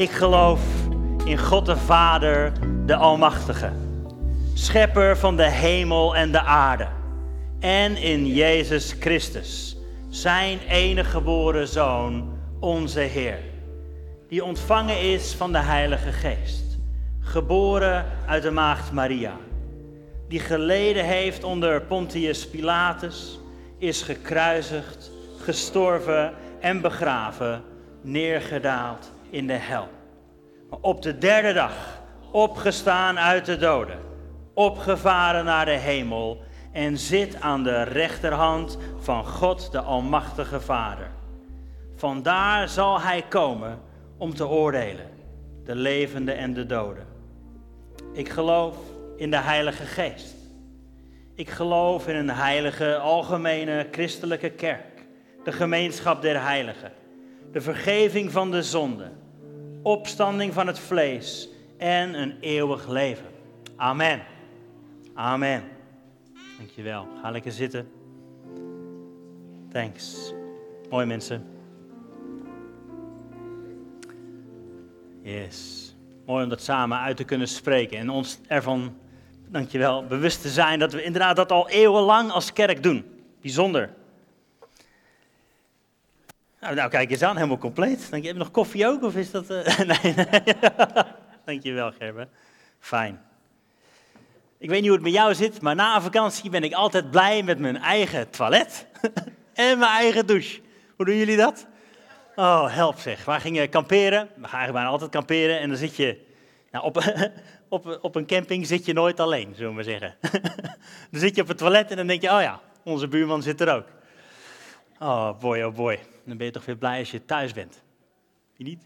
Ik geloof in God de Vader, de Almachtige, Schepper van de hemel en de aarde. En in Jezus Christus, zijn enige geboren Zoon, onze Heer, die ontvangen is van de Heilige Geest, geboren uit de Maagd Maria, die geleden heeft onder Pontius Pilatus, is gekruisigd, gestorven en begraven, neergedaald in de hel. Maar op de derde dag opgestaan uit de doden, opgevaren naar de hemel en zit aan de rechterhand van God de Almachtige Vader. Vandaar zal hij komen om te oordelen, de levenden en de doden. Ik geloof in de Heilige Geest. Ik geloof in een heilige, algemene christelijke kerk, de gemeenschap der heiligen, de vergeving van de zonde opstanding van het vlees en een eeuwig leven. Amen. Amen. Dankjewel. Ga lekker zitten. Thanks. Mooi mensen. Yes. Mooi om dat samen uit te kunnen spreken en ons ervan, dankjewel, bewust te zijn dat we inderdaad dat al eeuwenlang als kerk doen. Bijzonder. Nou, nou, kijk eens aan, helemaal compleet. Denk je, heb je nog koffie ook? Of is dat... Uh... nee, nee. Dankjewel, Gerben. Fijn. Ik weet niet hoe het met jou zit, maar na een vakantie ben ik altijd blij met mijn eigen toilet en mijn eigen douche. Hoe doen jullie dat? Oh, help zeg. We gingen kamperen. We gaan bijna altijd kamperen. En dan zit je... Nou, op, op, op een camping zit je nooit alleen, zullen we maar zeggen. dan zit je op het toilet en dan denk je, oh ja, onze buurman zit er ook. Oh boy, oh boy. Dan ben je toch weer blij als je thuis bent. Je niet?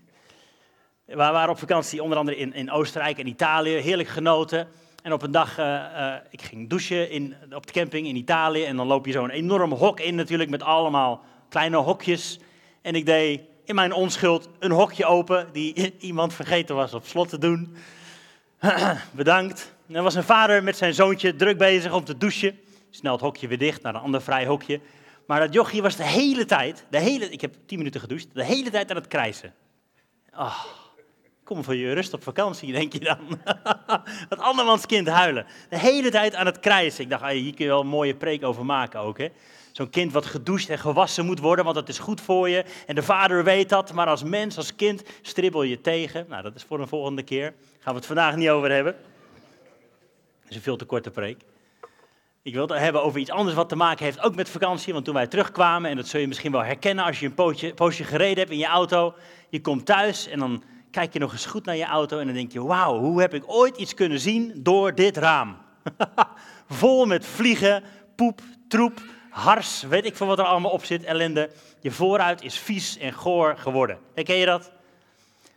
We waren op vakantie onder andere in, in Oostenrijk en Italië. Heerlijk genoten. En op een dag, uh, ik ging douchen in, op de camping in Italië. En dan loop je zo'n enorm hok in natuurlijk met allemaal kleine hokjes. En ik deed in mijn onschuld een hokje open die iemand vergeten was op slot te doen. Bedankt. Er was een vader met zijn zoontje druk bezig om te douchen. Snel het hokje weer dicht naar een ander vrij hokje. Maar dat jochie was de hele tijd, de hele, ik heb tien minuten gedoucht, de hele tijd aan het krijsen. Oh, kom voor je rust op vakantie, denk je dan. dat andermans kind huilen. De hele tijd aan het krijsen. Ik dacht, ah, hier kun je wel een mooie preek over maken ook. Hè? Zo'n kind wat gedoucht en gewassen moet worden, want dat is goed voor je. En de vader weet dat, maar als mens, als kind, stribbel je tegen. Nou, dat is voor een volgende keer. Daar gaan we het vandaag niet over hebben. Dat is een veel te korte preek. Ik wil het hebben over iets anders wat te maken heeft, ook met vakantie. Want toen wij terugkwamen, en dat zul je misschien wel herkennen als je een poosje, poosje gereden hebt in je auto. Je komt thuis en dan kijk je nog eens goed naar je auto en dan denk je, wauw, hoe heb ik ooit iets kunnen zien door dit raam? Vol met vliegen, poep, troep, hars, weet ik veel wat er allemaal op zit, ellende. Je vooruit is vies en goor geworden. Herken je dat?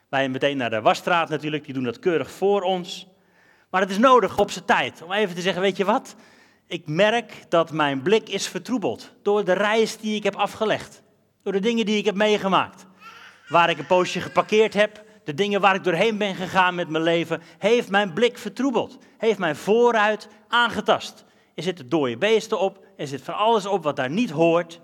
Wij meteen naar de wasstraat natuurlijk, die doen dat keurig voor ons. Maar het is nodig op zijn tijd om even te zeggen, weet je wat? Ik merk dat mijn blik is vertroebeld door de reis die ik heb afgelegd. Door de dingen die ik heb meegemaakt. Waar ik een poosje geparkeerd heb, de dingen waar ik doorheen ben gegaan met mijn leven, heeft mijn blik vertroebeld. Heeft mijn vooruit aangetast. Er zitten dode beesten op, er zit van alles op wat daar niet hoort.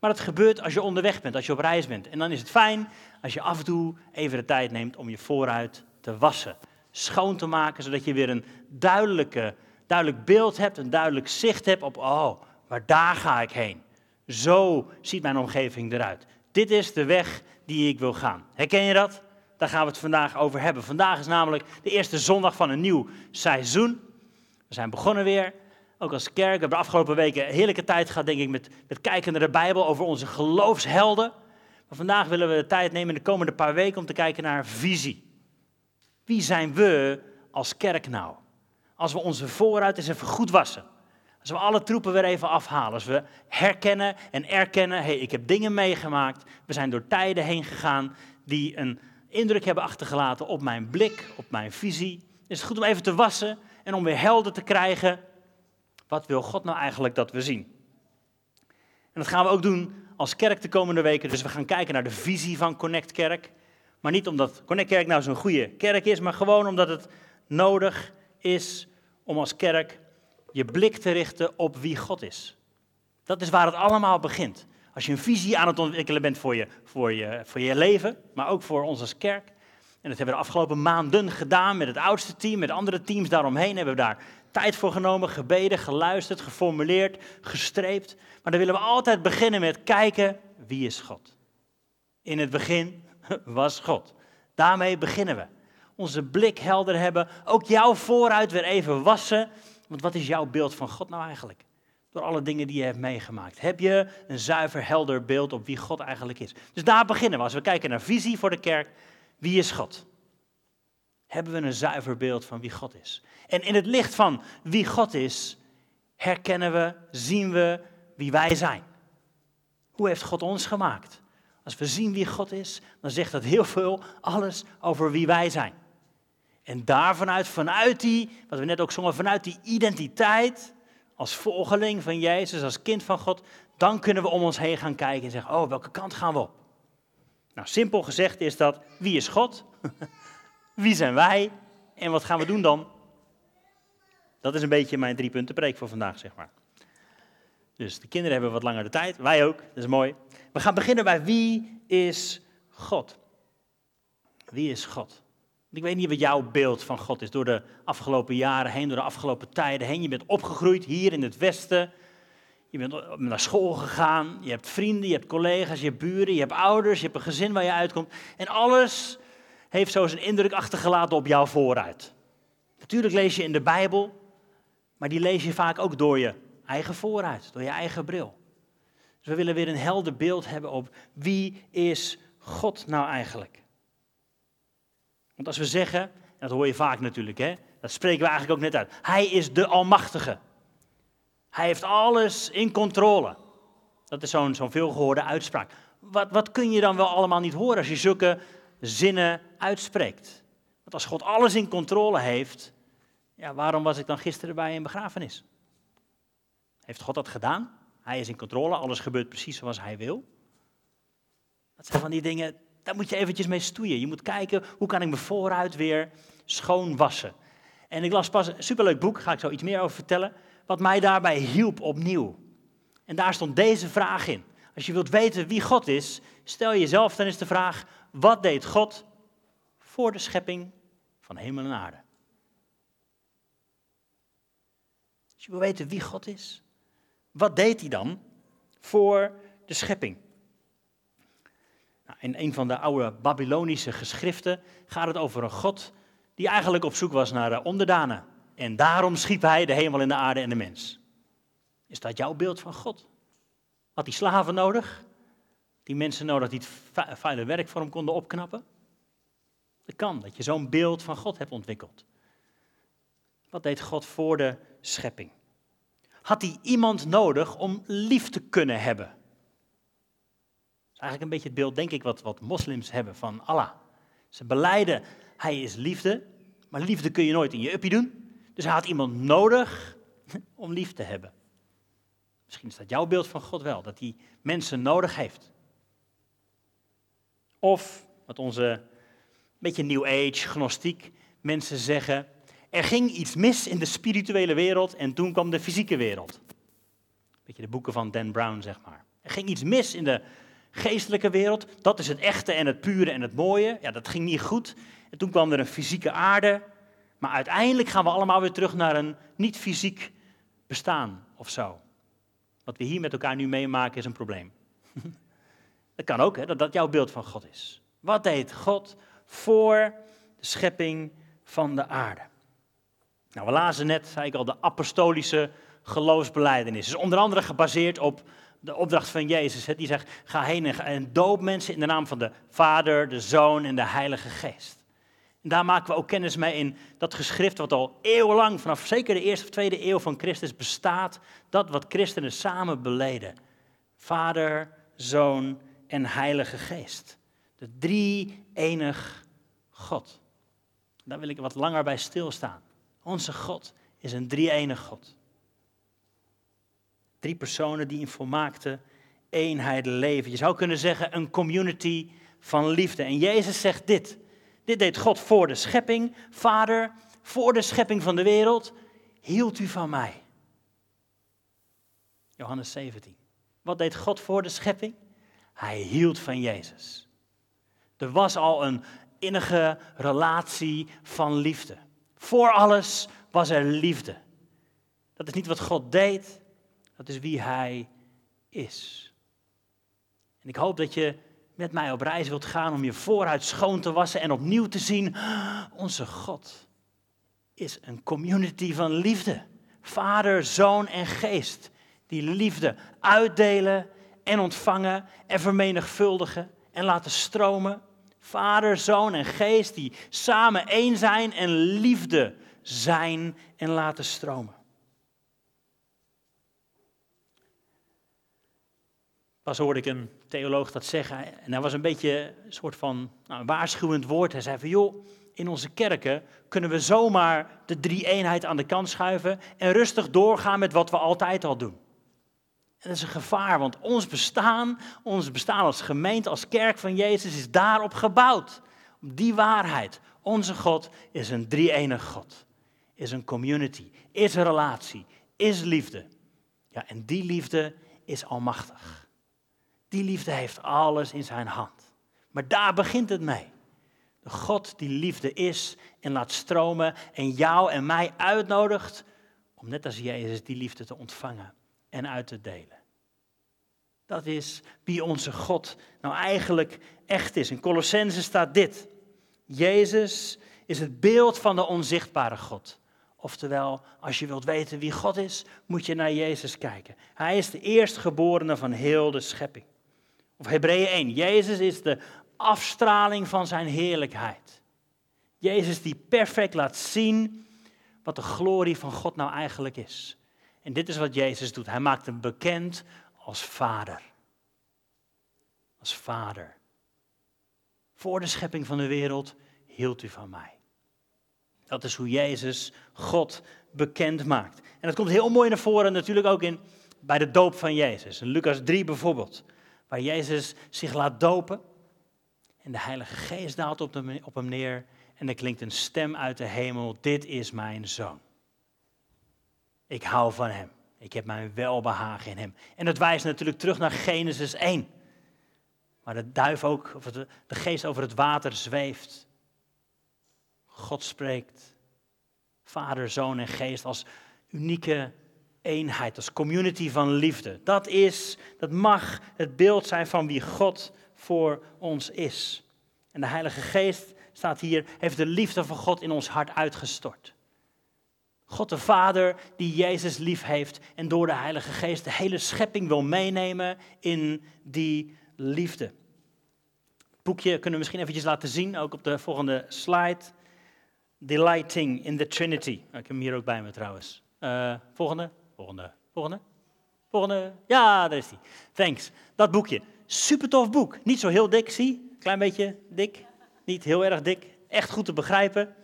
Maar het gebeurt als je onderweg bent, als je op reis bent. En dan is het fijn als je af en toe even de tijd neemt om je vooruit te wassen. Schoon te maken, zodat je weer een duidelijke duidelijk beeld hebt, een duidelijk zicht hebt op, oh, maar daar ga ik heen. Zo ziet mijn omgeving eruit. Dit is de weg die ik wil gaan. Herken je dat? Daar gaan we het vandaag over hebben. Vandaag is namelijk de eerste zondag van een nieuw seizoen. We zijn begonnen weer, ook als kerk. We hebben de afgelopen weken heerlijke tijd gehad, denk ik, met, met kijken naar de Bijbel over onze geloofshelden. Maar vandaag willen we de tijd nemen in de komende paar weken om te kijken naar visie. Wie zijn we als kerk nou? Als we onze vooruit eens even goed wassen. Als we alle troepen weer even afhalen. Als we herkennen en erkennen, hé, hey, ik heb dingen meegemaakt. We zijn door tijden heen gegaan die een indruk hebben achtergelaten op mijn blik, op mijn visie. Is het goed om even te wassen en om weer helder te krijgen. Wat wil God nou eigenlijk dat we zien? En dat gaan we ook doen als kerk de komende weken. Dus we gaan kijken naar de visie van Connect Kerk. Maar niet omdat Connect Kerk nou zo'n goede kerk is, maar gewoon omdat het nodig is om als kerk je blik te richten op wie God is. Dat is waar het allemaal begint. Als je een visie aan het ontwikkelen bent voor je, voor je, voor je leven, maar ook voor ons als kerk, En dat hebben we de afgelopen maanden gedaan met het oudste team, met andere teams daaromheen. Hebben we daar tijd voor genomen, gebeden, geluisterd, geformuleerd, gestreept. Maar dan willen we altijd beginnen met kijken, wie is God? In het begin was God. Daarmee beginnen we. Onze blik helder hebben, ook jouw vooruit weer even wassen. Want wat is jouw beeld van God nou eigenlijk? Door alle dingen die je hebt meegemaakt. Heb je een zuiver, helder beeld op wie God eigenlijk is? Dus daar beginnen we. Als we kijken naar visie voor de kerk, wie is God? Hebben we een zuiver beeld van wie God is? En in het licht van wie God is, herkennen we, zien we wie wij zijn. Hoe heeft God ons gemaakt? Als we zien wie God is, dan zegt dat heel veel, alles over wie wij zijn. En daarvanuit, vanuit die, wat we net ook zongen, vanuit die identiteit, als volgeling van Jezus, als kind van God, dan kunnen we om ons heen gaan kijken en zeggen, oh, welke kant gaan we op? Nou, simpel gezegd is dat, wie is God? wie zijn wij? En wat gaan we doen dan? Dat is een beetje mijn drie punten preek voor vandaag, zeg maar. Dus de kinderen hebben wat langer de tijd, wij ook, dat is mooi. We gaan beginnen bij wie is God? Wie is God? Ik weet niet wat jouw beeld van God is door de afgelopen jaren heen, door de afgelopen tijden heen. Je bent opgegroeid hier in het Westen. Je bent naar school gegaan. Je hebt vrienden, je hebt collega's, je hebt buren, je hebt ouders, je hebt een gezin waar je uitkomt. En alles heeft zo zijn indruk achtergelaten op jou vooruit. Natuurlijk lees je in de Bijbel, maar die lees je vaak ook door je eigen vooruit, door je eigen bril. Dus we willen weer een helder beeld hebben op wie is God nou eigenlijk. Want als we zeggen, dat hoor je vaak natuurlijk, hè, dat spreken we eigenlijk ook net uit. Hij is de Almachtige. Hij heeft alles in controle. Dat is zo'n zo'n veelgehoorde uitspraak. Wat, wat kun je dan wel allemaal niet horen als je zulke zinnen uitspreekt? Want als God alles in controle heeft, ja, waarom was ik dan gisteren bij een begrafenis? Heeft God dat gedaan? Hij is in controle, alles gebeurt precies zoals hij wil. Dat zijn van die dingen, daar moet je eventjes mee stoeien. Je moet kijken, hoe kan ik me vooruit weer schoon wassen? En ik las pas een superleuk boek, ga ik zo iets meer over vertellen, wat mij daarbij hielp opnieuw. En daar stond deze vraag in. Als je wilt weten wie God is, stel jezelf dan eens de vraag, wat deed God voor de schepping van hemel en aarde? Als je wil weten wie God is, wat deed hij dan voor de schepping? In een van de oude Babylonische geschriften gaat het over een God die eigenlijk op zoek was naar onderdanen. En daarom schiep hij de hemel en de aarde en de mens. Is dat jouw beeld van God? Had hij slaven nodig? Die mensen nodig die het vuile werk voor hem konden opknappen? Dat kan, dat je zo'n beeld van God hebt ontwikkeld. Wat deed God voor de schepping? Had hij iemand nodig om lief te kunnen hebben? Eigenlijk een beetje het beeld, denk ik, wat, wat moslims hebben van Allah. Ze beleiden, hij is liefde, maar liefde kun je nooit in je uppie doen. Dus hij had iemand nodig om lief te hebben. Misschien is dat jouw beeld van God wel, dat hij mensen nodig heeft. Of, wat onze beetje New Age, gnostiek mensen zeggen, er ging iets mis in de spirituele wereld en toen kwam de fysieke wereld. Beetje de boeken van Dan Brown, zeg maar. Er ging iets mis in de geestelijke wereld, dat is het echte en het pure en het mooie. Ja, dat ging niet goed. En toen kwam er een fysieke aarde, maar uiteindelijk gaan we allemaal weer terug naar een niet-fysiek bestaan of zo. Wat we hier met elkaar nu meemaken is een probleem. Dat kan ook, hè, dat dat jouw beeld van God is. Wat deed God voor de schepping van de aarde? Nou, we lazen net, zei ik al, de apostolische geloofsbeleidenis. is onder andere gebaseerd op de opdracht van Jezus. Die zegt, ga heen en doop mensen in de naam van de Vader, de Zoon en de Heilige Geest. En daar maken we ook kennis mee in dat geschrift wat al eeuwenlang, vanaf zeker de eerste of tweede eeuw van Christus bestaat, dat wat christenen samen beleden. Vader, Zoon en Heilige Geest. De drie enig God. Daar wil ik wat langer bij stilstaan. Onze God is een drie-enig God. Drie personen die in volmaakte eenheid leven. Je zou kunnen zeggen een community van liefde. En Jezus zegt dit. Dit deed God voor de schepping. Vader, voor de schepping van de wereld hield u van mij. Johannes 17. Wat deed God voor de schepping? Hij hield van Jezus. Er was al een innige relatie van liefde. Voor alles was er liefde. Dat is niet wat God deed, dat is wie Hij is. En ik hoop dat je met mij op reis wilt gaan om je vooruit schoon te wassen en opnieuw te zien, onze God is een community van liefde. Vader, Zoon en Geest, die liefde uitdelen en ontvangen en vermenigvuldigen en laten stromen. Vader, Zoon en Geest die samen één zijn en liefde zijn en laten stromen. Pas hoorde ik een theoloog dat zeggen en dat was een beetje een soort van nou, waarschuwend woord. Hij zei van joh, in onze kerken kunnen we zomaar de drie eenheid aan de kant schuiven en rustig doorgaan met wat we altijd al doen. En dat is een gevaar, want ons bestaan, ons bestaan als gemeente, als kerk van Jezus, is daarop gebouwd. Op die waarheid. Onze God is een drie-enig God. Is een community, is een relatie, is liefde. Ja, en die liefde is almachtig. Die liefde heeft alles in zijn hand. Maar daar begint het mee. De God die liefde is en laat stromen en jou en mij uitnodigt om net als Jezus die liefde te ontvangen en uit te delen. Dat is wie onze God nou eigenlijk echt is. In Colossense staat dit. Jezus is het beeld van de onzichtbare God. Oftewel, als je wilt weten wie God is, moet je naar Jezus kijken. Hij is de eerstgeborene van heel de schepping. Of Hebreeën 1. Jezus is de afstraling van zijn heerlijkheid. Jezus die perfect laat zien wat de glorie van God nou eigenlijk is. En dit is wat Jezus doet. Hij maakt hem bekend als vader. Als vader. Voor de schepping van de wereld hield u van mij. Dat is hoe Jezus God bekend maakt. En dat komt heel mooi naar voren natuurlijk ook in, bij de doop van Jezus. In Lucas 3 bijvoorbeeld, waar Jezus zich laat dopen. En de Heilige Geest daalt op, op hem neer en er klinkt een stem uit de hemel, dit is mijn zoon. Ik hou van hem. Ik heb mijn welbehagen in hem. En dat wijst natuurlijk terug naar Genesis 1. Waar de duif ook, of de, de geest over het water zweeft. God spreekt. Vader, Zoon en Geest als unieke eenheid, als community van liefde. Dat is, dat mag het beeld zijn van wie God voor ons is. En de Heilige Geest staat hier, heeft de liefde van God in ons hart uitgestort. God de Vader die Jezus lief heeft en door de Heilige Geest de hele schepping wil meenemen in die liefde. Het boekje kunnen we misschien eventjes laten zien, ook op de volgende slide. Delighting in the Trinity. Ik heb hem hier ook bij me trouwens. Uh, volgende, volgende, volgende, volgende. Ja, daar is hij. Thanks. Dat boekje. Super tof boek. Niet zo heel dik, zie. Klein beetje dik. Niet heel erg dik. Echt goed te begrijpen.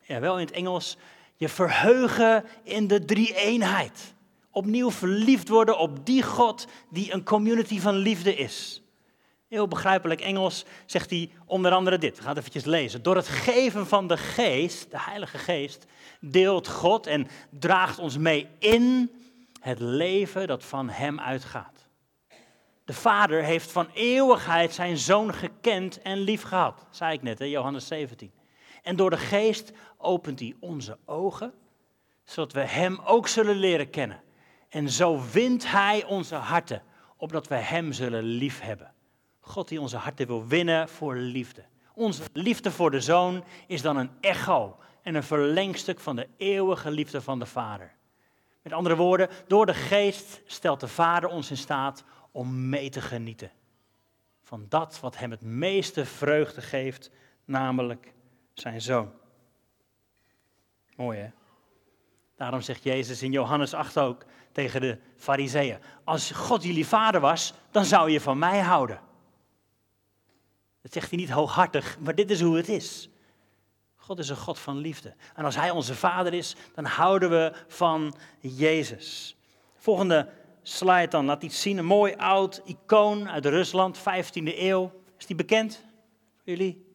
Ja, wel in het Engels. Je verheugen in de drie-eenheid. Opnieuw verliefd worden op die God die een community van liefde is. Heel begrijpelijk Engels zegt hij onder andere dit. We gaan het eventjes lezen. Door het geven van de geest, de Heilige Geest, deelt God en draagt ons mee in het leven dat van Hem uitgaat. De Vader heeft van eeuwigheid zijn Zoon gekend en lief gehad. Zei ik net, hè, Johannes 17. En door de geest opent hij onze ogen, zodat we Hem ook zullen leren kennen. En zo wint Hij onze harten, opdat we Hem zullen liefhebben. God die onze harten wil winnen voor liefde. Onze liefde voor de Zoon is dan een echo en een verlengstuk van de eeuwige liefde van de Vader. Met andere woorden, door de geest stelt de Vader ons in staat om mee te genieten. Van dat wat Hem het meeste vreugde geeft, namelijk zijn zoon. Mooi hè? Daarom zegt Jezus in Johannes 8 ook tegen de fariseeën, als God jullie vader was, dan zou je van mij houden. Zegt hij niet hooghartig, maar dit is hoe het is. God is een God van liefde. En als Hij onze Vader is, dan houden we van Jezus. Volgende slide dan, laat iets zien. Een mooi oud icoon uit Rusland, 15e eeuw. Is die bekend voor jullie?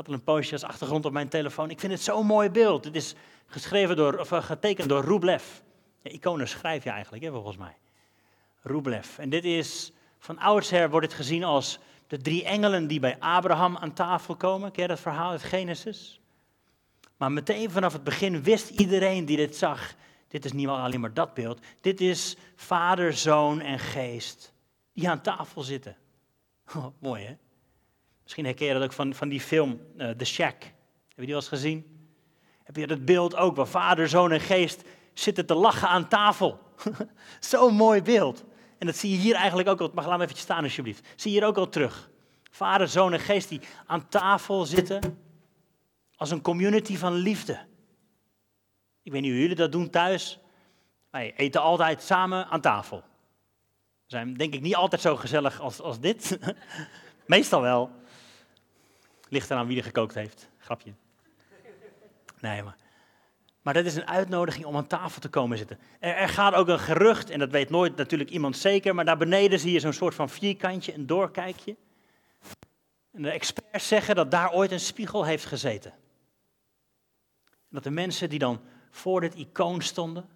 had al een postje als achtergrond op mijn telefoon. Ik vind het zo'n mooi beeld. Het is geschreven door, of eh, getekend door Rublev. Ja, iconen schrijf je eigenlijk, hè, volgens mij. Rublev. En dit is, van oudsher wordt het gezien als de drie engelen die bij Abraham aan tafel komen. Ken je dat verhaal uit Genesis? Maar meteen vanaf het begin wist iedereen die dit zag, dit is niet alleen maar dat beeld, dit is vader, zoon en geest die aan tafel zitten. Oh, mooi hè? Misschien herken je dat ook van, van die film uh, The Shack. Heb je die wel eens gezien? Heb je dat beeld ook, waar vader, zoon en geest zitten te lachen aan tafel. Zo'n mooi beeld. En dat zie je hier eigenlijk ook al, mag laat me even staan alsjeblieft. Zie je hier ook al terug. Vader, zoon en geest die aan tafel zitten als een community van liefde. Ik weet niet hoe jullie dat doen thuis. Wij eten altijd samen aan tafel. We zijn denk ik niet altijd zo gezellig als, als dit. Meestal wel. Ligt eraan wie er gekookt heeft. Grapje. Nee, maar maar dat is een uitnodiging om aan tafel te komen zitten. Er, er, gaat ook een gerucht, en dat weet nooit natuurlijk iemand zeker, maar daar beneden zie je zo'n soort van vierkantje, een doorkijkje. En de experts zeggen dat daar ooit een spiegel heeft gezeten. dat de mensen die dan voor dit icoon stonden,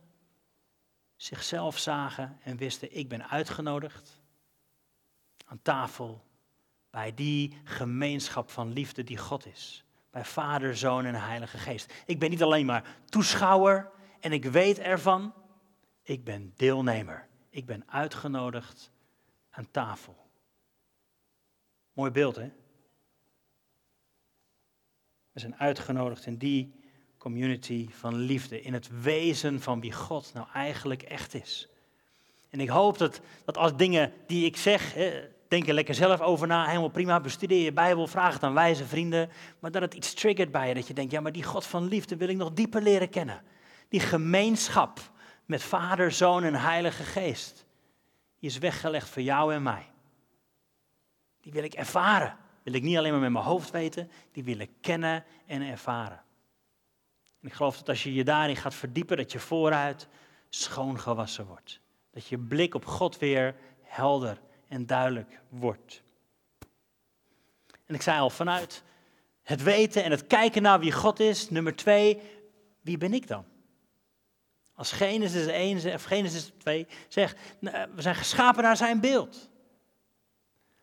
zichzelf zagen en wisten, ik ben uitgenodigd aan tafel bij die gemeenschap van liefde die God is bij Vader, Zoon en Heilige Geest. Ik ben niet alleen maar toeschouwer en ik weet ervan, ik ben deelnemer. Ik ben uitgenodigd aan tafel. Mooi beeld, hè? We zijn uitgenodigd in die community van liefde, in het wezen van wie God nou eigenlijk echt is. En ik hoop dat, dat als dingen die ik zeg, Denk er lekker zelf over na, helemaal prima. Bestudeer je Bijbel, vraag het aan wijze vrienden. Maar dat het iets triggert bij je, dat je denkt, ja, maar die God van liefde wil ik nog dieper leren kennen. Die gemeenschap met Vader, Zoon en Heilige Geest. Is weggelegd voor jou en mij. Die wil ik ervaren. Wil ik niet alleen maar met mijn hoofd weten, die wil ik kennen en ervaren. En ik geloof dat als je je daarin gaat verdiepen, dat je vooruit schoongewassen wordt. Dat je blik op God weer helder en duidelijk wordt. En ik zei al, vanuit het weten en het kijken naar wie God is, nummer twee, wie ben ik dan? Als Genesis 1 of Genesis 2 zegt, nou, we zijn geschapen naar zijn beeld.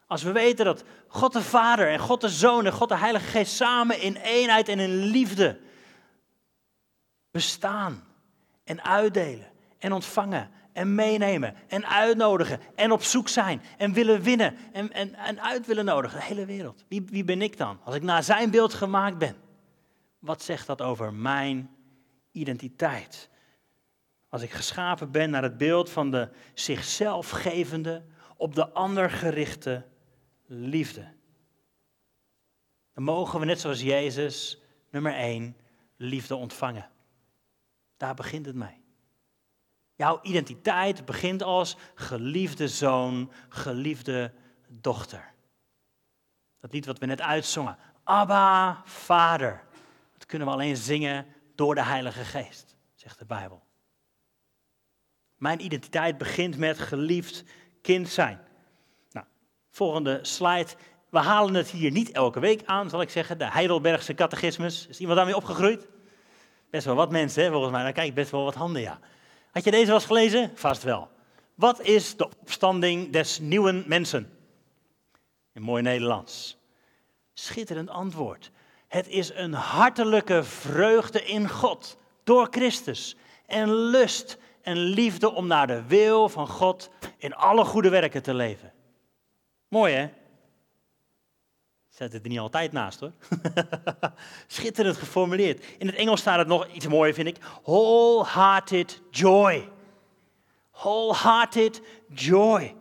Als we weten dat God de Vader en God de Zoon en God de Heilige Geest samen in eenheid en in liefde bestaan en uitdelen en ontvangen en meenemen en uitnodigen en op zoek zijn en willen winnen en, en, en uit willen nodigen. De hele wereld. Wie, wie ben ik dan? Als ik naar zijn beeld gemaakt ben. Wat zegt dat over mijn identiteit? Als ik geschapen ben naar het beeld van de zichzelf gevende, op de ander gerichte liefde. Dan mogen we net zoals Jezus, nummer één, liefde ontvangen. Daar begint het mee. Jouw identiteit begint als geliefde zoon, geliefde dochter. Dat lied wat we net uitzongen. Abba, Vader. Dat kunnen we alleen zingen door de Heilige Geest, zegt de Bijbel. Mijn identiteit begint met geliefd kind zijn. Nou, volgende slide. We halen het hier niet elke week aan, zal ik zeggen. De Heidelbergse catechismus. Is iemand daarmee opgegroeid? Best wel wat mensen, hè, volgens mij. Dan kijk ik best wel wat handen, ja. Had je deze wel eens gelezen? Vast wel. Wat is de opstanding des nieuwen mensen? In mooi Nederlands. Schitterend antwoord. Het is een hartelijke vreugde in God door Christus. En lust en liefde om naar de wil van God in alle goede werken te leven. Mooi hè? Zet het er niet altijd naast hoor. Schitterend geformuleerd. In het Engels staat het nog iets mooier, vind ik. Wholehearted joy. Wholehearted joy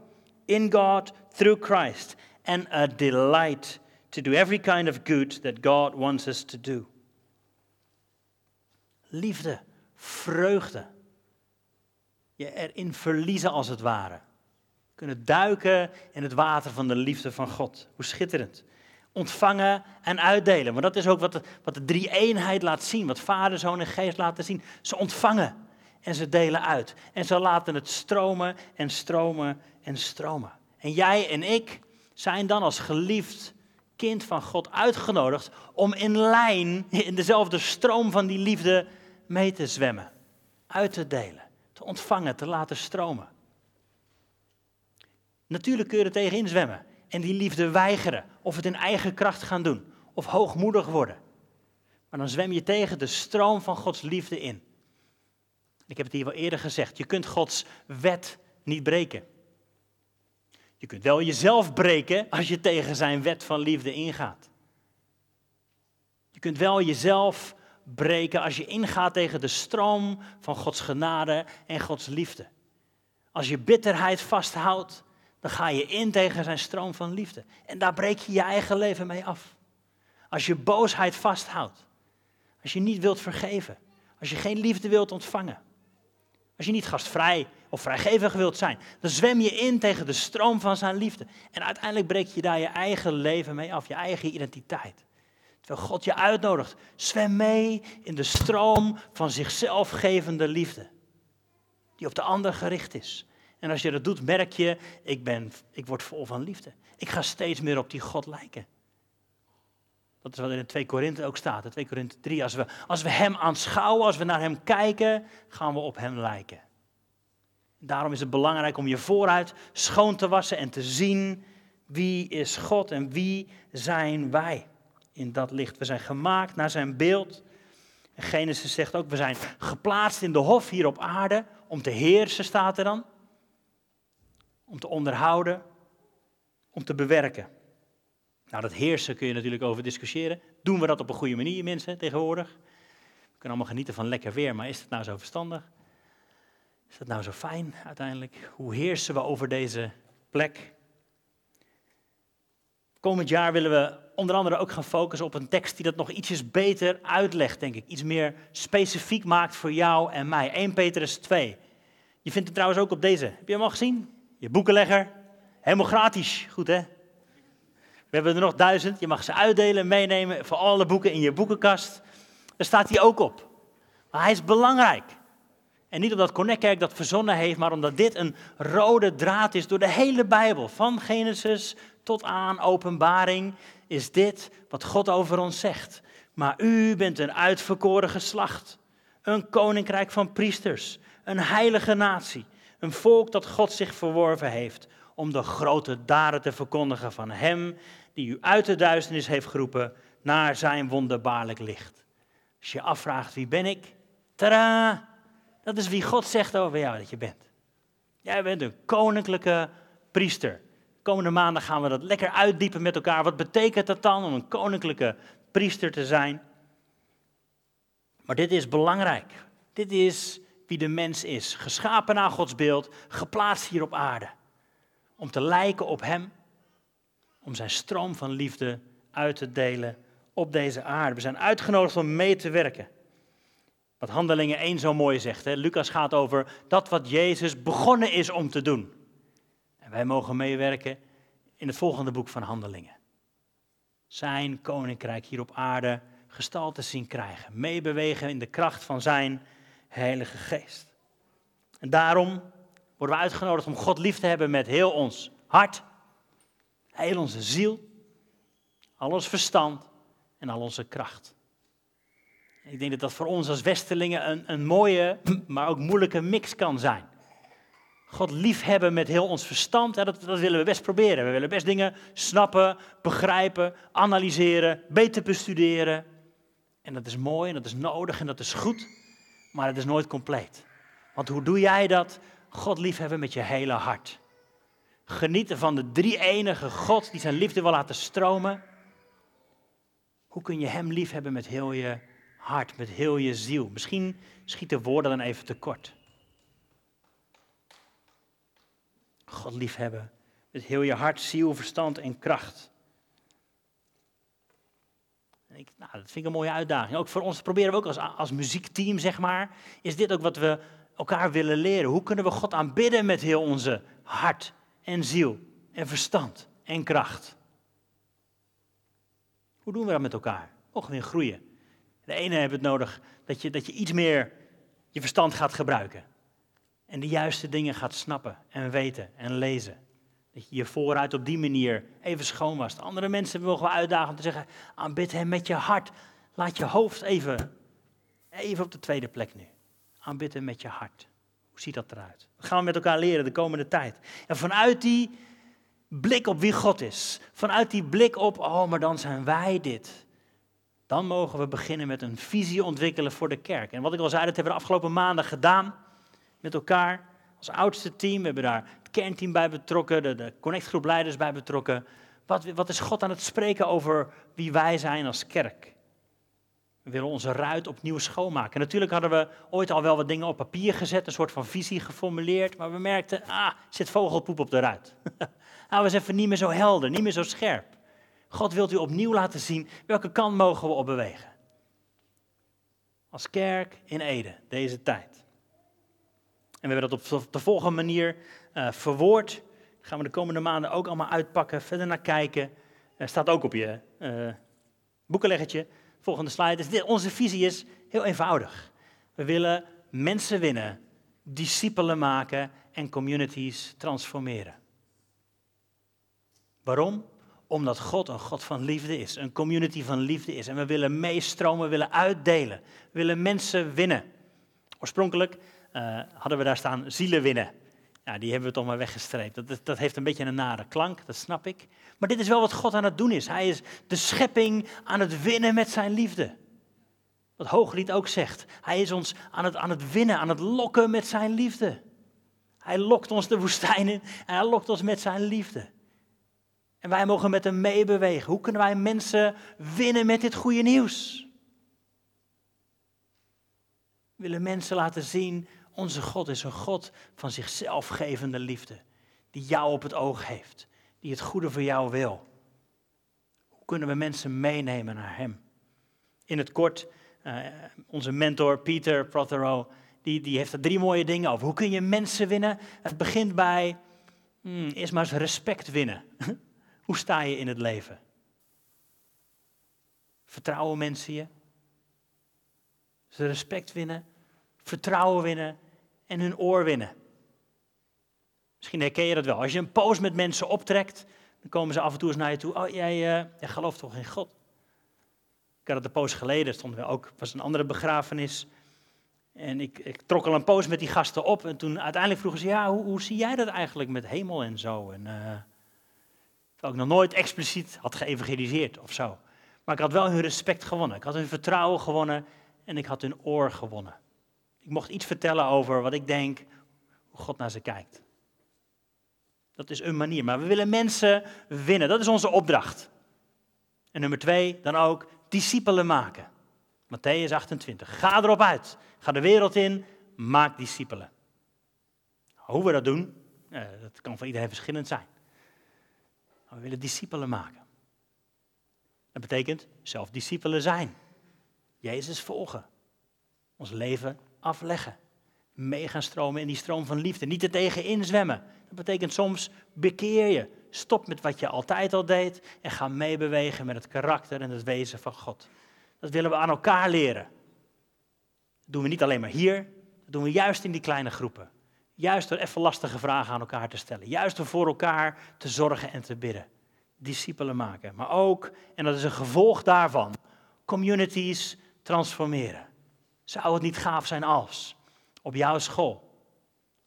in God through Christ. And a delight to do every kind of good that God wants us to do. Liefde, vreugde. Je erin verliezen als het ware. Kunnen duiken in het water van de liefde van God. Hoe schitterend ontvangen en uitdelen. Maar dat is ook wat de, wat de drie-eenheid laat zien, wat Vader, Zoon en Geest laten zien. Ze ontvangen en ze delen uit. En ze laten het stromen en stromen en stromen. En jij en ik zijn dan als geliefd kind van God uitgenodigd om in lijn, in dezelfde stroom van die liefde mee te zwemmen. Uit te delen, te ontvangen, te laten stromen. Natuurlijk kun je er tegenin zwemmen. En die liefde weigeren, of het in eigen kracht gaan doen, of hoogmoedig worden. Maar dan zwem je tegen de stroom van Gods liefde in. Ik heb het hier wel eerder gezegd, je kunt Gods wet niet breken. Je kunt wel jezelf breken als je tegen zijn wet van liefde ingaat. Je kunt wel jezelf breken als je ingaat tegen de stroom van Gods genade en Gods liefde. Als je bitterheid vasthoudt, dan ga je in tegen zijn stroom van liefde. En daar breek je je eigen leven mee af. Als je boosheid vasthoudt, als je niet wilt vergeven, als je geen liefde wilt ontvangen, als je niet gastvrij of vrijgevig wilt zijn, dan zwem je in tegen de stroom van zijn liefde. En uiteindelijk breek je daar je eigen leven mee af, je eigen identiteit. Terwijl God je uitnodigt, zwem mee in de stroom van zichzelf gevende liefde. Die op de ander gericht is. En als je dat doet, merk je, ik, ben, ik word vol van liefde. Ik ga steeds meer op die God lijken. Dat is wat in 2 Korinthe ook staat, in 2 Korinthe 3. Als we, als we Hem aanschouwen, als we naar Hem kijken, gaan we op Hem lijken. Daarom is het belangrijk om je vooruit schoon te wassen en te zien wie is God en wie zijn wij in dat licht. We zijn gemaakt naar zijn beeld. En Genesis zegt ook, we zijn geplaatst in de hof hier op aarde om te heersen, staat er dan. Om te onderhouden, om te bewerken. Nou, dat heersen kun je natuurlijk over discussiëren. Doen we dat op een goede manier, mensen, tegenwoordig? We kunnen allemaal genieten van lekker weer, maar is het nou zo verstandig? Is dat nou zo fijn uiteindelijk? Hoe heersen we over deze plek? Komend jaar willen we onder andere ook gaan focussen op een tekst die dat nog ietsjes beter uitlegt, denk ik. Iets meer specifiek maakt voor jou en mij. 1 Petrus 2. Je vindt het trouwens ook op deze. Heb je hem al gezien? Je boekenlegger. Helemaal gratis. Goed hè? We hebben er nog duizend. Je mag ze uitdelen, meenemen voor alle boeken in je boekenkast. Daar staat hij ook op. Maar hij is belangrijk. En niet omdat Connectkerk dat verzonnen heeft, maar omdat dit een rode draad is door de hele Bijbel. Van Genesis tot aan Openbaring is dit wat God over ons zegt. Maar u bent een uitverkoren geslacht, een koninkrijk van priesters, een heilige natie, een volk dat God zich verworven heeft om de grote daden te verkondigen van Hem die u uit de duisternis heeft geroepen naar zijn wonderbaarlijk licht. Als je afvraagt wie ben ik, tada, dat is wie God zegt over jou dat je bent. Jij bent een koninklijke priester. Komende maanden gaan we dat lekker uitdiepen met elkaar. Wat betekent dat dan om een koninklijke priester te zijn? Maar dit is belangrijk. Dit is wie de mens is. Geschapen naar Gods beeld, geplaatst hier op aarde. Om te lijken op Hem, om zijn stroom van liefde uit te delen op deze aarde. We zijn uitgenodigd om mee te werken. Wat Handelingen 1 zo mooi zegt. Hè? Lucas gaat over dat wat Jezus begonnen is om te doen. En wij mogen meewerken in het volgende boek van Handelingen. Zijn koninkrijk hier op aarde gestalte zien krijgen. Meebewegen in de kracht van zijn Heilige Geest. En daarom worden we uitgenodigd om God lief te hebben met heel ons hart, heel onze ziel, al ons verstand en al onze kracht. Ik denk dat dat voor ons als Westelingen een, een mooie, maar ook moeilijke mix kan zijn. God liefhebben met heel ons verstand, dat, dat willen we best proberen. We willen best dingen snappen, begrijpen, analyseren, beter bestuderen. En dat is mooi en dat is nodig en dat is goed, maar het is nooit compleet. Want hoe doe jij dat? God liefhebben met je hele hart. Genieten van de drie enige God die zijn liefde wil laten stromen. Hoe kun je Hem liefhebben met heel je hart, met heel je ziel? Misschien schieten woorden dan even tekort. God liefhebben met heel je hart, ziel, verstand en kracht. Nou, dat vind ik een mooie uitdaging. Ook voor ons proberen we ook als, als muziekteam, zeg maar, is dit ook wat we elkaar willen leren. Hoe kunnen we God aanbidden met heel onze hart en ziel en verstand en kracht? Hoe doen we dat met elkaar? Mogen we groeien? De ene heeft het nodig dat je, dat je iets meer je verstand gaat gebruiken. En de juiste dingen gaat snappen en weten en lezen. Dat je vooruit op die manier even schoon was. Andere mensen mogen we uitdagen om te zeggen, aanbid hem met je hart. Laat je hoofd even, even op de tweede plek nu. Aanbid hem met je hart. Hoe ziet dat eruit? Dat gaan we met elkaar leren de komende tijd. En vanuit die blik op wie God is. Vanuit die blik op, oh, maar dan zijn wij dit. Dan mogen we beginnen met een visie ontwikkelen voor de kerk. En wat ik al zei, dat hebben we de afgelopen maanden gedaan met elkaar. Als oudste team, we hebben daar kernteam bij betrokken, de, connectgroep leiders bij betrokken. Wat, wat is God aan het spreken over wie wij zijn als kerk? We willen onze ruit opnieuw schoonmaken. Natuurlijk hadden we ooit al wel wat dingen op papier gezet, een soort van visie geformuleerd, maar we merkten, ah, zit vogelpoep op de ruit. Hij was even niet meer zo helder, niet meer zo scherp. God wilt u opnieuw laten zien welke kant mogen we op bewegen. Als kerk in Ede, deze tijd. En we hebben dat op de volgende manier uh, verwoord. Gaan we de komende maanden ook allemaal uitpakken, verder naar kijken. Uh, staat ook op je uh, boekenleggetje. Volgende slide. Dus onze visie is heel eenvoudig. We willen mensen winnen, discipelen maken en communities transformeren. Waarom? Omdat God een God van liefde is, een community van liefde is. En we willen meestromen, we willen uitdelen, we willen mensen winnen. Oorspronkelijk uh, hadden we daar staan zielen winnen. Ja, die hebben we toch maar weggestreept. Dat, dat heeft een beetje een nare klank, dat snap ik. Maar dit is wel wat God aan het doen is. Hij is de schepping aan het winnen met zijn liefde. Wat Hooglied ook zegt. Hij is ons aan het, aan het winnen, aan het lokken met zijn liefde. Hij lokt ons de woestijn in en hij lokt ons met zijn liefde. En wij mogen met hem meebewegen. Hoe kunnen wij mensen winnen met dit goede nieuws? Willen mensen laten zien, onze God is een God van zichzelf gevende liefde. Die jou op het oog heeft. Die het goede voor jou wil. Hoe kunnen we mensen meenemen naar hem? In het kort, uh, onze mentor Peter Prothero, die, die heeft er drie mooie dingen over. Hoe kun je mensen winnen? Het begint bij, hmm, eerst maar eens respect winnen. Hoe sta je in het leven? Vertrouwen mensen je? Ze respect winnen, vertrouwen winnen en hun oor winnen. Misschien herken je dat wel. Als je een poos met mensen optrekt, dan komen ze af en toe eens naar je toe. Oh, jij, uh, jij gelooft toch in God? Ik had het een poos geleden, stond er ook, was een andere begrafenis. En ik, ik, trok al een poos met die gasten op. En toen uiteindelijk vroegen ze, ja, hoe, hoe zie jij dat eigenlijk met hemel en zo? En, uh, ik nog nooit expliciet had geëvangeliseerd of zo. Maar ik had wel hun respect gewonnen. Ik had hun vertrouwen gewonnen en ik had hun oor gewonnen. Ik mocht iets vertellen over wat ik denk, hoe God naar ze kijkt. Dat is een manier. Maar we willen mensen winnen. Dat is onze opdracht. En nummer twee, dan ook discipelen maken. Matthäus 28. Ga erop uit. Ga de wereld in. Maak discipelen. Hoe we dat doen, eh, dat kan voor iedereen verschillend zijn. we willen discipelen maken. Dat betekent zelf discipelen zijn. Jezus volgen. Ons leven afleggen. Mee gaan stromen in die stroom van liefde. Niet er tegen zwemmen. Dat betekent soms bekeer je. Stop met wat je altijd al deed en ga meebewegen met het karakter en het wezen van God. Dat willen we aan elkaar leren. Dat doen we niet alleen maar hier, dat doen we juist in die kleine groepen. Juist door even lastige vragen aan elkaar te stellen. Juist door voor elkaar te zorgen en te bidden. Discipelen maken. Maar ook, en dat is een gevolg daarvan, communities transformeren. Zou het niet gaaf zijn als op jouw school,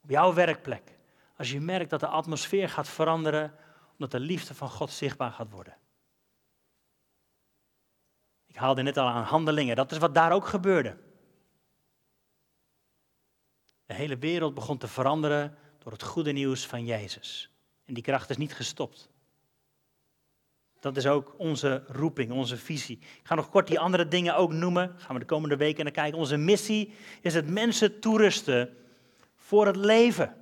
op jouw werkplek, als je merkt dat de atmosfeer gaat veranderen omdat de liefde van God zichtbaar gaat worden? Ik haalde net al aan handelingen, dat is wat daar ook gebeurde. De hele wereld begon te veranderen door het goede nieuws van Jezus. En die kracht is niet gestopt. Dat is ook onze roeping, onze visie. Ik ga nog kort die andere dingen ook noemen. Gaan we de komende weken naar kijken. Onze missie is het mensen toerusten voor het leven.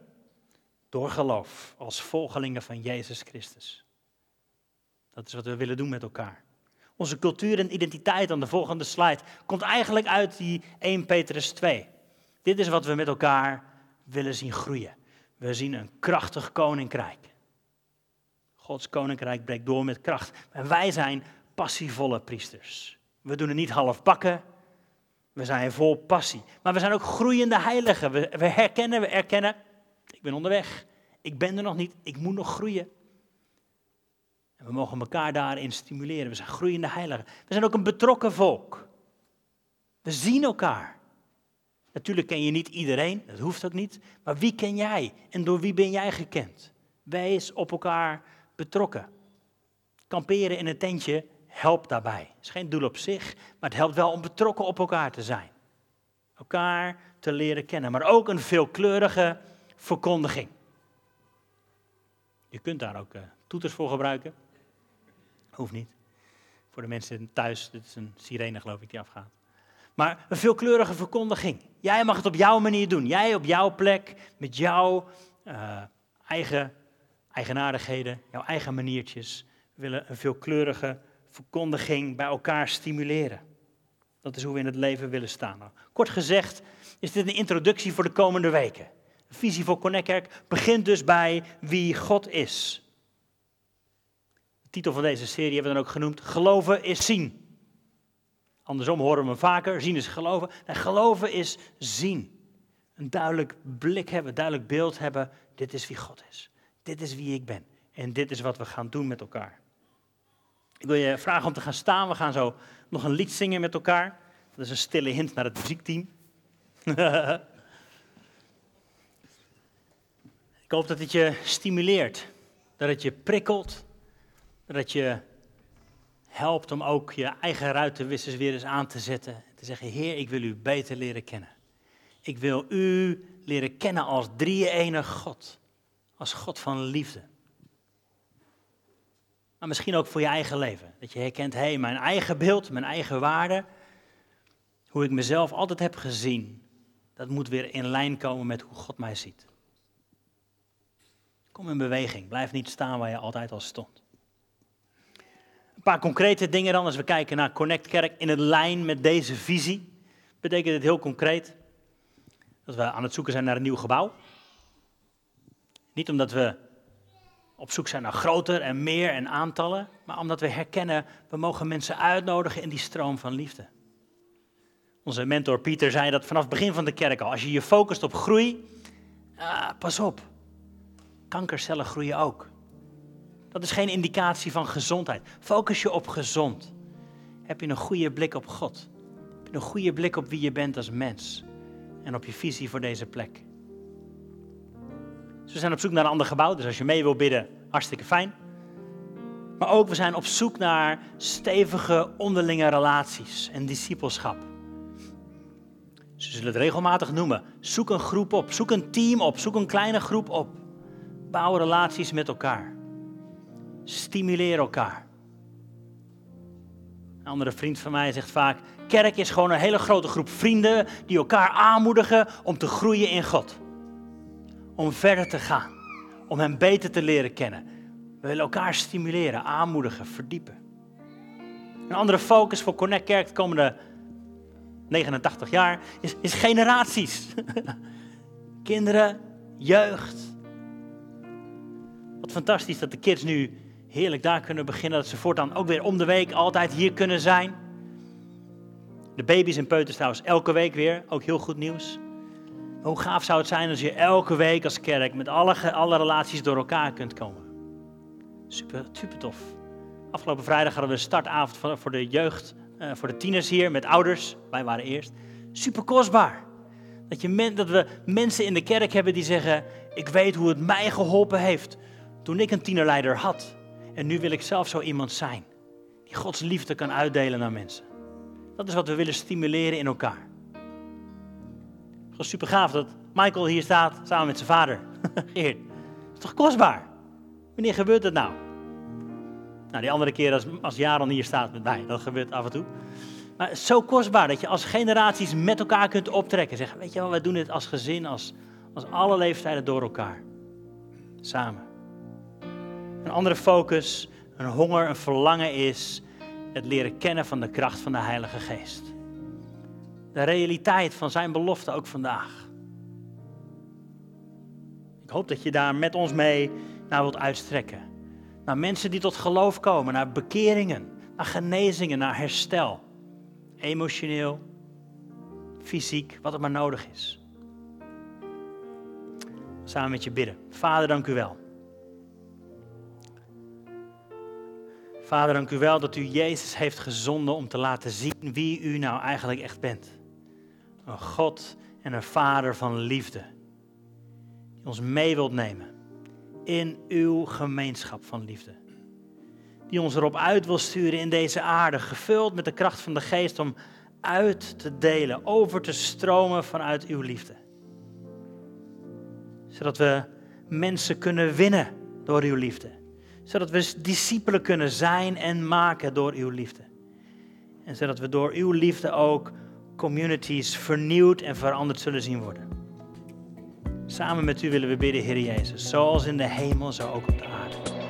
Door geloof, als volgelingen van Jezus Christus. Dat is wat we willen doen met elkaar. Onze cultuur en identiteit, aan de volgende slide, komt eigenlijk uit die 1 Petrus 2. Dit is wat we met elkaar willen zien groeien. We zien een krachtig koninkrijk. Gods koninkrijk breekt door met kracht. En wij zijn passievolle priesters. We doen het niet half bakken. We zijn vol passie. Maar we zijn ook groeiende heiligen. We, herkennen, we erkennen. Ik ben onderweg. Ik ben er nog niet. Ik moet nog groeien. En we mogen elkaar daarin stimuleren. We zijn groeiende heiligen. We zijn ook een betrokken volk. We zien elkaar. Natuurlijk ken je niet iedereen, dat hoeft ook niet. Maar wie ken jij en door wie ben jij gekend? Wees op elkaar betrokken. Kamperen in een tentje helpt daarbij. Het is geen doel op zich, maar het helpt wel om betrokken op elkaar te zijn. Elkaar te leren kennen, maar ook een veelkleurige verkondiging. Je kunt daar ook uh, toeters voor gebruiken. Hoeft niet. Voor de mensen thuis, dit is een sirene geloof ik die afgaat. Maar een veelkleurige verkondiging. Jij mag het op jouw manier doen. Jij op jouw plek, met jouw uh, eigen eigenaardigheden, jouw eigen maniertjes. Willen een veelkleurige verkondiging bij elkaar stimuleren. Dat is hoe we in het leven willen staan. Nou, kort gezegd is dit een introductie voor de komende weken. De visie voor Connectkerk begint dus bij wie God is. De titel van deze serie hebben we dan ook genoemd: Geloven is zien. Andersom horen we vaker: zien is geloven. En geloven is zien. Een duidelijk blik hebben, duidelijk beeld hebben: dit is wie God is. Dit is wie ik ben. En dit is wat we gaan doen met elkaar. Ik wil je vragen om te gaan staan. We gaan zo nog een lied zingen met elkaar. Dat is een stille hint naar het muziekteam. ik hoop dat het je stimuleert. Dat het je prikkelt. Dat het je helpt om ook je eigen ruitenwissers weer eens aan te zetten. Te zeggen, Heer, ik wil u beter leren kennen. Ik wil u leren kennen als drie-enig God. Als God van liefde. Maar misschien ook voor je eigen leven. Dat je herkent, hé, hey, mijn eigen beeld, mijn eigen waarde, hoe ik mezelf altijd heb gezien, dat moet weer in lijn komen met hoe God mij ziet. Kom in beweging, blijf niet staan waar je altijd al stond. Een paar concrete dingen dan, als we kijken naar Connect Kerk in het lijn met deze visie. Betekent het heel concreet dat we aan het zoeken zijn naar een nieuw gebouw. Niet omdat we op zoek zijn naar groter en meer en aantallen, maar omdat we herkennen, we mogen mensen uitnodigen in die stroom van liefde. Onze mentor Pieter zei dat vanaf het begin van de kerk al. Als je je focust op groei, ah, pas op. Kankercellen groeien ook. Dat is geen indicatie van gezondheid. Focus je op gezond. Heb je een goede blik op God? Heb je een goede blik op wie je bent als mens? En op je visie voor deze plek? We zijn op zoek naar een ander gebouw, dus als je mee wil bidden, hartstikke fijn. Maar ook, we zijn op zoek naar stevige onderlinge relaties en discipelschap. Ze zullen het regelmatig noemen. Zoek een groep op, zoek een team op, zoek een kleine groep op. Bouw relaties met elkaar. Stimuleer elkaar. Een andere vriend van mij zegt vaak: kerk is gewoon een hele grote groep vrienden die elkaar aanmoedigen om te groeien in God om verder te gaan, om Hem beter te leren kennen. We willen elkaar stimuleren, aanmoedigen, verdiepen. Een andere focus voor Connect Kerk de komende 89 jaar is, is generaties. Kinderen, jeugd. Wat fantastisch dat de kids nu heerlijk daar kunnen beginnen. Dat ze voortaan ook weer om de week altijd hier kunnen zijn. De baby's en peuters trouwens elke week weer. Ook heel goed nieuws. Hoe gaaf zou het zijn als je elke week als kerk met alle, alle relaties door elkaar kunt komen. Super, super tof. Afgelopen vrijdag hadden we een startavond voor de jeugd, uh, voor de tieners hier met ouders. Wij waren eerst. Super kostbaar. Dat, je dat we mensen in de kerk hebben die zeggen: Ik weet hoe het mij geholpen heeft toen ik een tienerleider had. En nu wil ik zelf zo iemand zijn. Die Gods liefde kan uitdelen naar mensen. Dat is wat we willen stimuleren in elkaar was super gaaf dat Michael hier staat samen met zijn vader. Geert, is toch kostbaar? Wanneer gebeurt dat nou? Nou, die andere keer als, als Jaron hier staat met mij, dat gebeurt af en toe. Maar het is zo kostbaar dat je als generaties met elkaar kunt optrekken. Zeggen, weet je wel, wij doen dit als gezin, als, als alle leeftijden door elkaar. Samen. Een andere focus, een honger, een verlangen is het leren kennen van de kracht van de Heilige Geest de realiteit van zijn belofte ook vandaag. Ik hoop dat je daar met ons mee naar wilt uitstrekken. Naar mensen die tot geloof komen, naar bekeringen, naar genezingen, naar herstel. Emotioneel, fysiek, wat het maar nodig is. Samen met je bidden. Vader, dank u wel. Vader, dank u wel dat u Jezus heeft gezonden om te laten zien wie u nou eigenlijk echt bent een God en een Vader van liefde. Die ons mee wilt nemen in uw gemeenschap van liefde. Die ons erop uit wil sturen in deze aarde, gevuld met de kracht van de geest om uit te delen, over te stromen vanuit uw liefde. Zodat we mensen kunnen winnen door uw liefde. Zodat we discipelen kunnen zijn en maken door uw liefde. En zodat we door uw liefde ook communities vernieuwd en veranderd zullen zien worden. Samen met u willen we bidden, Heer Jezus, zoals in de hemel, zo ook op de aarde.